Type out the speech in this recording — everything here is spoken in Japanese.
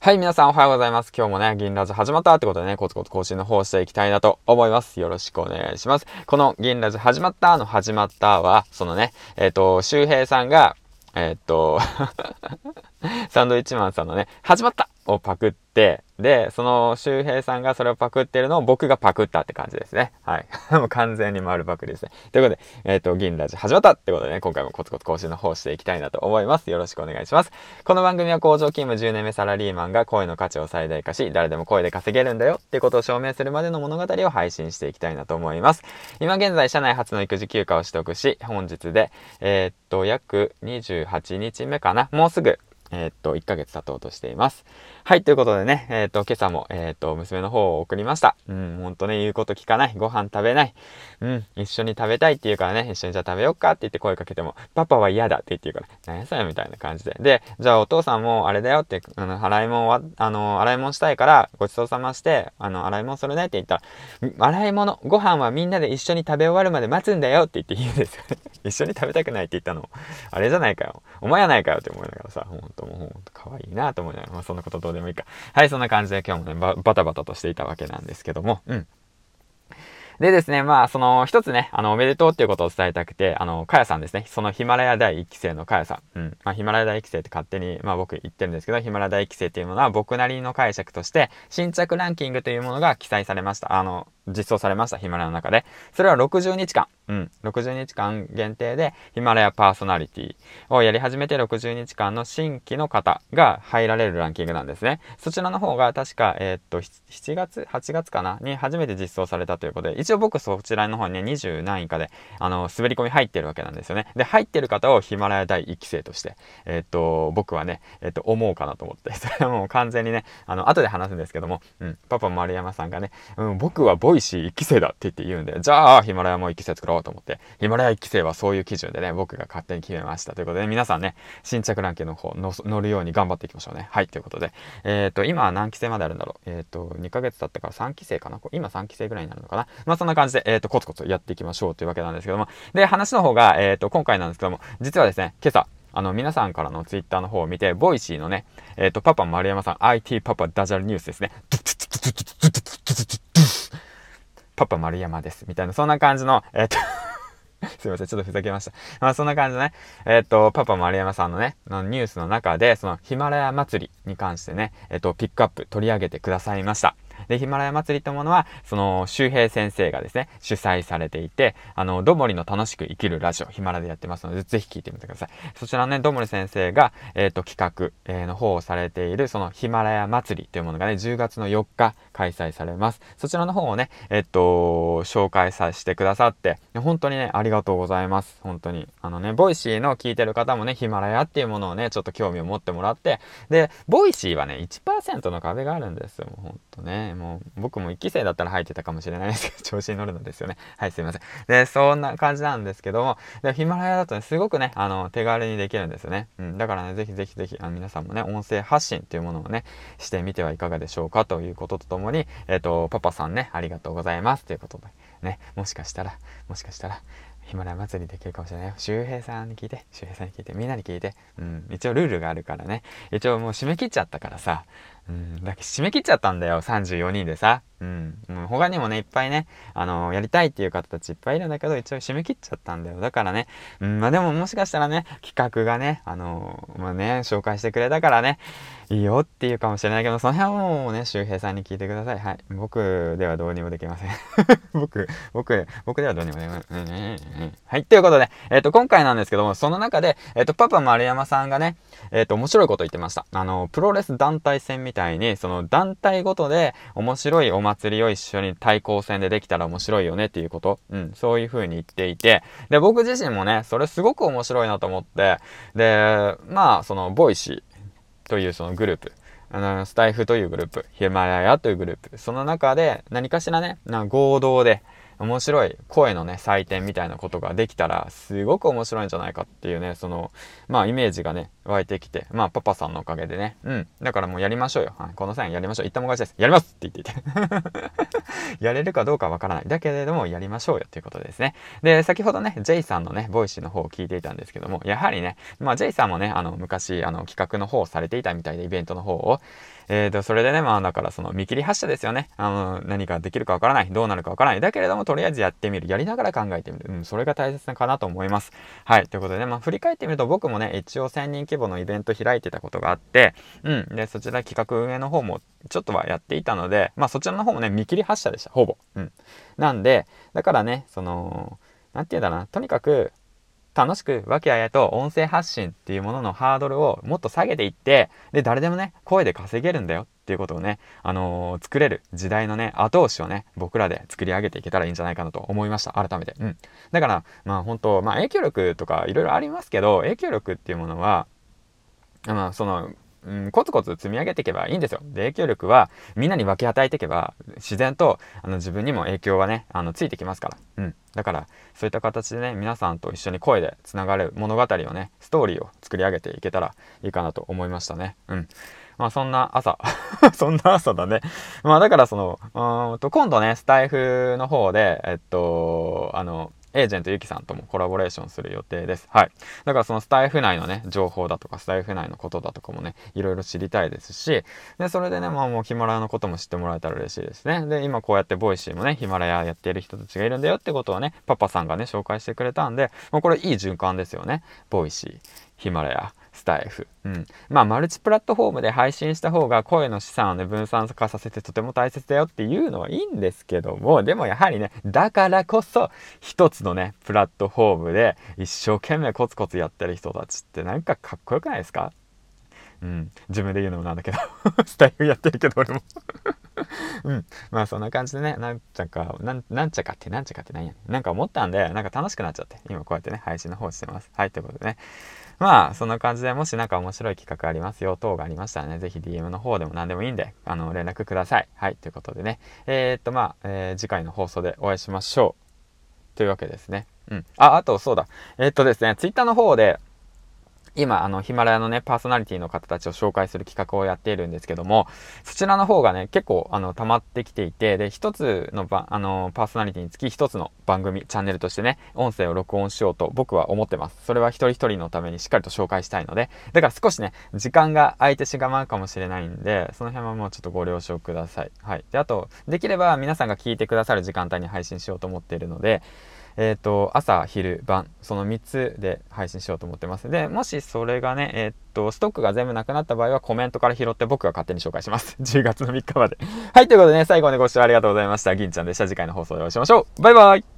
はい、皆さんおはようございます。今日もね、銀ラジ始まったってことでね、コツコツ更新の方していきたいなと思います。よろしくお願いします。この銀ラジ始まったの始まったは、そのね、えっ、ー、と、周平さんが、えっ、ー、と サンドイッチマンさんのね、始まったをパクって、で、その周平さんがそれをパクってるのを僕がパクったって感じですね。はい。もう完全に丸パクリですね。ということで、えっ、ー、と、銀ラジ始まったってことでね、今回もコツコツ更新の方していきたいなと思います。よろしくお願いします。この番組は工場勤務10年目サラリーマンが声の価値を最大化し、誰でも声で稼げるんだよってことを証明するまでの物語を配信していきたいなと思います。今現在、社内初の育児休暇を取得し、本日で、えー、っと、約28日目かな。もうすぐ、え、っと、1ヶ月経とうとしています。はい、ということでね、えっ、と、今朝も、えっ、と、娘の方を送りました。うん、ほんとね、言うこと聞かない。ご飯食べない。うん、一緒に食べたいって言うからね、一緒にじゃあ食べよっかって言って声かけても、パパは嫌だって言って言うから、何やそれみたいな感じで。で、じゃあお父さんもあれだよって、あの、洗い物は、あの、洗い物したいから、ごちそうさまして、あの、洗い物するねって言ったら、洗い物、ご飯はみんなで一緒に食べ終わるまで待つんだよって言って言うんですよ。一緒に食べたくないって言ったの、あれじゃないかよ。お前やないかよって思いながらさ、ほんともう可愛いなと思いながら、まあそんなことどうでもいいか。はい、そんな感じで今日もね、バタバタとしていたわけなんですけども、うん。でですね、まあ、その、一つね、あの、おめでとうっていうことを伝えたくて、あの、かやさんですね。そのヒマラヤ第一期生のかやさん。うん。まあ、ヒマラヤ第一期生って勝手に、まあ僕言ってるんですけど、ヒマラヤ第一期生っていうものは僕なりの解釈として、新着ランキングというものが記載されました。あの、実装されました、ヒマラヤの中で。それは60日間、うん、60日間限定で、ヒマラヤパーソナリティをやり始めて60日間の新規の方が入られるランキングなんですね。そちらの方が確か、えー、っと、7月 ?8 月かな？に初めて実装されたということで、一応僕そちらの方にね、20何位かで、あの、滑り込み入ってるわけなんですよね。で、入ってる方をヒマラヤ第1期生として、えー、っと、僕はね、えー、っと、思うかなと思って、それはもう完全にね、あの、後で話すんですけども、うん、パパ丸山さんがね、うん、僕はボイシー1期生だって言って言うんで、じゃあ、ヒマラヤも1期生作ろうと思って、ヒマラヤ1期生はそういう基準でね、僕が勝手に決めました。ということで、皆さんね、新着ランキングの方の載るように頑張っていきましょうね。はい、ということで、えっ、ー、と、今何期生まであるんだろう？えっ、ー、と、2ヶ月経ってから3期生かな？今3期生ぐらいになるのかな？まあ、そんな感じで、えっ、ー、と、コツコツやっていきましょうというわけなんですけども。で、話の方が、えっ、と、今回なんですけども、実はですね、今朝、あの、皆さんからのツイッターの方を見て、ボイシーのね、えっ、と、パパ丸山さん、IT パパダジャレニュースですね。パパ丸山です。みたいな、そんな感じの、えっ、と すいません、ちょっとふざけました。まあそんな感じでね、えっ、と、パパ丸山さんのね、のニュースの中で、そのヒマラヤ祭りに関してね、えっ、と、ピックアップ取り上げてくださいました。で、ヒマラヤ祭りというものは、その、周平先生がですね、主催されていて、あの、どもりの楽しく生きるラジオ、ヒマラでやってますので、ぜひ聞いてみてください。そちらね、どもり先生が、えっ、ー、と、企画、えー、の方をされている、そのヒマラヤ祭りというものがね、10月の4日開催されます。そちらの方をね、えっ、ー、と、紹介させてくださって、本当にね、ありがとうございます。本当に。あのね、ボイシーの聞いてる方もね、ヒマラヤっていうものをね、ちょっと興味を持ってもらって、で、ボイシーはね、1%の壁があるんですよ。もうほんとね、もう、僕も1期生だったら入ってたかもしれないですけど、調子に乗るのですよね。はい、すいません。で、そんな感じなんですけども、でヒマラヤだとね、すごくね、あの、手軽にできるんですよね。うん、だからね、ぜひぜひぜひ、あの皆さんもね、音声発信っていうものをね、してみてはいかがでしょうかということとともに、えっ、ー、と、パパさんね、ありがとうございますということで、ね、もしかしたら、もしかしたら、ヒマラヤ祭りできるかもしれないよ。周平さんに聞いて、周平さんに聞いて、みんなに聞いて。うん、一応ルールがあるからね。一応もう締め切っちゃったからさ。うん、だっけ締め切っちゃったんだよ。34人でさ。うん。もう他にもね、いっぱいね、あの、やりたいっていう方たちいっぱいいるんだけど、一応締め切っちゃったんだよ。だからね、うん、まあでももしかしたらね、企画がね、あの、まあね、紹介してくれたからね、いいよっていうかもしれないけど、その辺はもうね、周平さんに聞いてください。はい。僕ではどうにもできません。僕、僕、僕ではどうにもできません。うんうんうん、はい。ということで、えっ、ー、と、今回なんですけども、その中で、えっ、と、パパ丸山さんがね、えっ、と、面白いこと言ってました。あの、プロレス団体戦みたいに、その団体ごとで面白いお祭りを一緒に対抗戦でできたら面白いよねっていうこと。うん、そういう風に言っていて、で、僕自身もね、それすごく面白いなと思って、で、まあ、その、ボイシーというそのグループ、あの、スタイフというグループ、ヒマラヤというグループ、その中で何かしらね、な合同で、面白い声のね、採点みたいなことができたら、すごく面白いんじゃないかっていうね、その、まあ、イメージがね、湧いてきて、まあ、パパさんのおかげでね、うん。だからもうやりましょうよ。はい、この際やりましょう。言ったもん勝ちです。やりますって言っていて やれるかどうかわからない。だけれども、やりましょうよっていうことですね。で、先ほどね、J さんのね、ボイシーの方を聞いていたんですけども、やはりね、まあ、J さんもね、あの、昔、あの、企画の方をされていたみたいで、イベントの方を、えーと、それでね、まあだからその見切り発車ですよね。あの、何ができるかわからない。どうなるかわからない。だけれども、とりあえずやってみる。やりながら考えてみる。うん、それが大切かなと思います。はい。ということでね、まあ振り返ってみると僕もね、一応1000人規模のイベント開いてたことがあって、うん。で、そちら企画運営の方もちょっとはやっていたので、まあそちらの方もね、見切り発車でした。ほぼ。うん。なんで、だからね、その、なんて言うんだろうな。とにかく、楽しく和気あいあいと音声発信っていうもののハードルをもっと下げていって、で、誰でもね、声で稼げるんだよっていうことをね、あのー、作れる時代のね、後押しをね、僕らで作り上げていけたらいいんじゃないかなと思いました。改めて。うん。だから、まあ本当、まあ影響力とかいろいろありますけど、影響力っていうものは、まあその、うん、コツコツ積み上げていけばいいんですよ。で、影響力はみんなに分け与えていけば、自然とあの自分にも影響はね、あのついてきますから。うん。だから、そういった形でね、皆さんと一緒に声でつながる物語をね、ストーリーを作り上げていけたらいいかなと思いましたね。うん。まあそんな朝 そんな朝だね。まあだからその、うんと今度ね、スタイフの方で、えっと、あの、エージェントゆきさんともコラボレーションする予定です。はい。だからそのスタイフ内のね、情報だとか、スタイフ内のことだとかもね、いろいろ知りたいですし、で、それでね、まあもうヒマラヤのことも知ってもらえたら嬉しいですね。で、今こうやってボイシーもね、ヒマラヤやっている人たちがいるんだよってことをね、パパさんがね、紹介してくれたんで、もうこれいい循環ですよね。ボイシー、ヒマラヤ、スタイフ。うん。まあ、マルチプラットフォームで配信した方が声の資産をね、分散化させてとても大切だよっていうのはいいんですけども、でもやはりね、だからこそ、一つのね、プラットフォームで一生懸命コツコツやってる人たちってなんかかっこよくないですか？うん。自分で言うのもなんだけど スタイフやってるけど俺もうん。まあそんな感じでね、なんちゃか、なん、なんちゃかってなんちゃかってなんやなんか思ったんで、なんか楽しくなっちゃって、今こうやってね、配信の方してます。はい、ということでね。まあ、そんな感じでもしなんか面白い企画ありますよ、等がありましたらね、ぜひ DM の方でも何でもいいんで、あの、連絡ください。はい、ということでね。えー、っと、まあ、えー、次回の放送でお会いしましょう。というわけですね。うん。あ、あと、そうだ。えー、っとですね、Twitter の方で、今、あの、ヒマラヤのね、パーソナリティの方たちを紹介する企画をやっているんですけども、そちらの方がね、結構、あの、溜まってきていて、で、一つのば、あの、パーソナリティにつき一つの番組、チャンネルとしてね、音声を録音しようと僕は思ってます。それは一人一人のためにしっかりと紹介したいので、だから少しね、時間が空いてしがまうかもしれないんで、その辺はもうちょっとご了承ください。はい。で、あと、できれば皆さんが聞いてくださる時間帯に配信しようと思っているので、えっ、ー、と、朝、昼、晩、その3つで配信しようと思ってます。で、もしそれがね、えっ、ー、と、ストックが全部なくなった場合はコメントから拾って僕が勝手に紹介します。10月の3日まで。はい、ということでね、最後までご視聴ありがとうございました。銀ちゃんでした。次回の放送でお会いしましょう。バイバイ